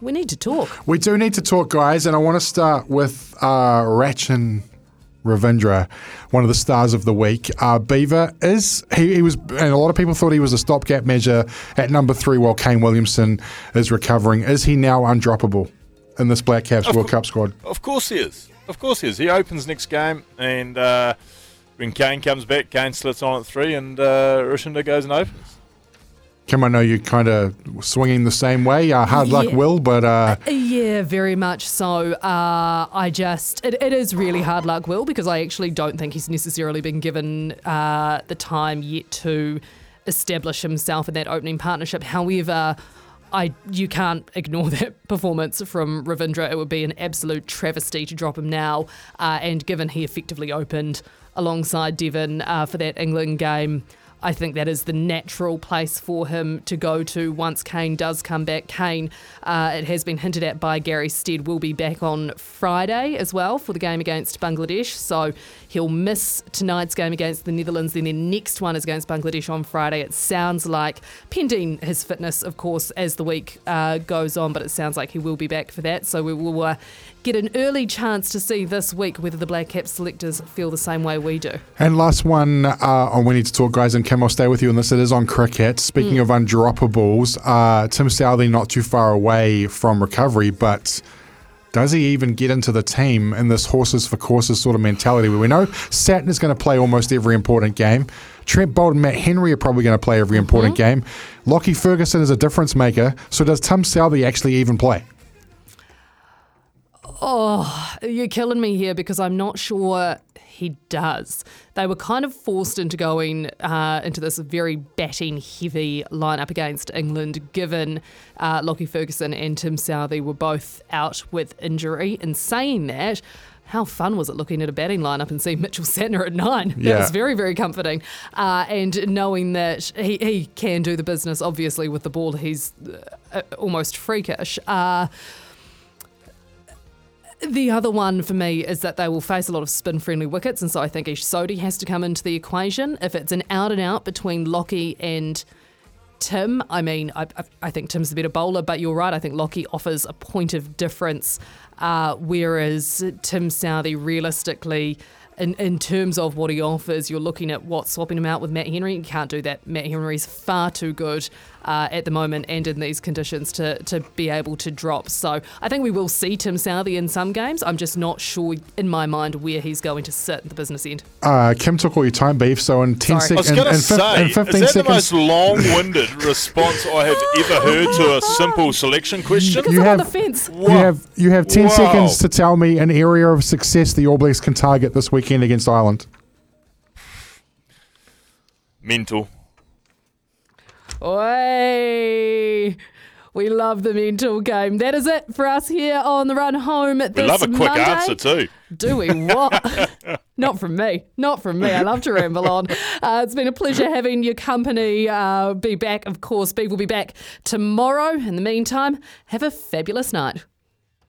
we need to talk. We do need to talk, guys, and I want to start with uh, Rachin Ravindra, one of the stars of the week. Uh, Beaver is he, he was, and a lot of people thought he was a stopgap measure at number three while Kane Williamson is recovering. Is he now undroppable in this Black Caps World Cup squad? Of course he is. Of course he is. He opens next game, and uh, when Kane comes back, Kane slits on at three, and uh, Rishinda goes and opens. Kim, I know you're kind of swinging the same way. Uh, hard luck, Yeah. Will, but uh, Yeah, very much so. Uh, I just, it, it is really hard luck, Will, because I actually don't think he's necessarily been given uh, the time yet to establish himself in that opening partnership. However, I you can't ignore that performance from Ravindra. It would be an absolute travesty to drop him now. Uh, and given he effectively opened alongside Devon uh, for that England game, I think that is the natural place for him to go to once Kane does come back. Kane, uh, it has been hinted at by Gary Stead, will be back on Friday as well for the game against Bangladesh. So he'll miss tonight's game against the Netherlands. Then the next one is against Bangladesh on Friday. It sounds like, pending his fitness, of course, as the week uh, goes on, but it sounds like he will be back for that. So we will uh, get an early chance to see this week whether the Black Caps selectors feel the same way we do. And last one uh, on We Need to Talk, guys, and Kim, I'll stay with you on this. It is on cricket. Speaking of undroppables, uh, Tim Southee not too far away from recovery, but does he even get into the team in this horses for courses sort of mentality where we know Santner is going to play almost every important game? Trent Boult and Matt Henry are probably going to play every important game. Lockie Ferguson is a difference maker. So does Tim Southee actually even play? Oh, you're killing me here because I'm not sure he does. They were kind of forced into going uh, into this very batting heavy lineup against England, given uh, Lockie Ferguson and Tim Southee were both out with injury. In saying that, how fun was it looking at a batting lineup and seeing Mitchell Santner at nine? That Yeah. was very, very comforting. Uh, and knowing that he, he can do the business, obviously, with the ball, he's uh, almost freakish. Uh, the other one for me is that they will face a lot of spin friendly wickets, and so I think Ish Sodhi has to come into the equation. If it's an out and out between Lockie and Tim, I mean, I, I- I think Tim's the better bowler, but you're right. I think Lockie offers a point of difference, uh, whereas Tim Southee, realistically, in, in terms of what he offers, you're looking at what swapping him out with Matt Henry. You can't do that. Matt Henry's far too good uh, at the moment and in these conditions to, to be able to drop. So I think we will see Tim Southee in some games. I'm just not sure in my mind where he's going to sit at the business end. Uh, Kim took all your time, beef. So in 10 Sorry. I was seconds, going in, to in, fif- say, in is 15 that the seconds, most long-winded response I have ever heard to a simple selection question? Because You I'm on have- the fence. You have you have ten Wow. seconds to tell me an area of success the All Blacks can target this weekend against Ireland. Mental. Oi! We love the mental game. That is it for us here on the run home. We this love a quick Monday. answer too. Do we? What? Not from me. Not from me. I love to ramble on. Uh, it's been a pleasure having your company. Uh, be back, of course. Beef will be back tomorrow. In the meantime, have a fabulous night.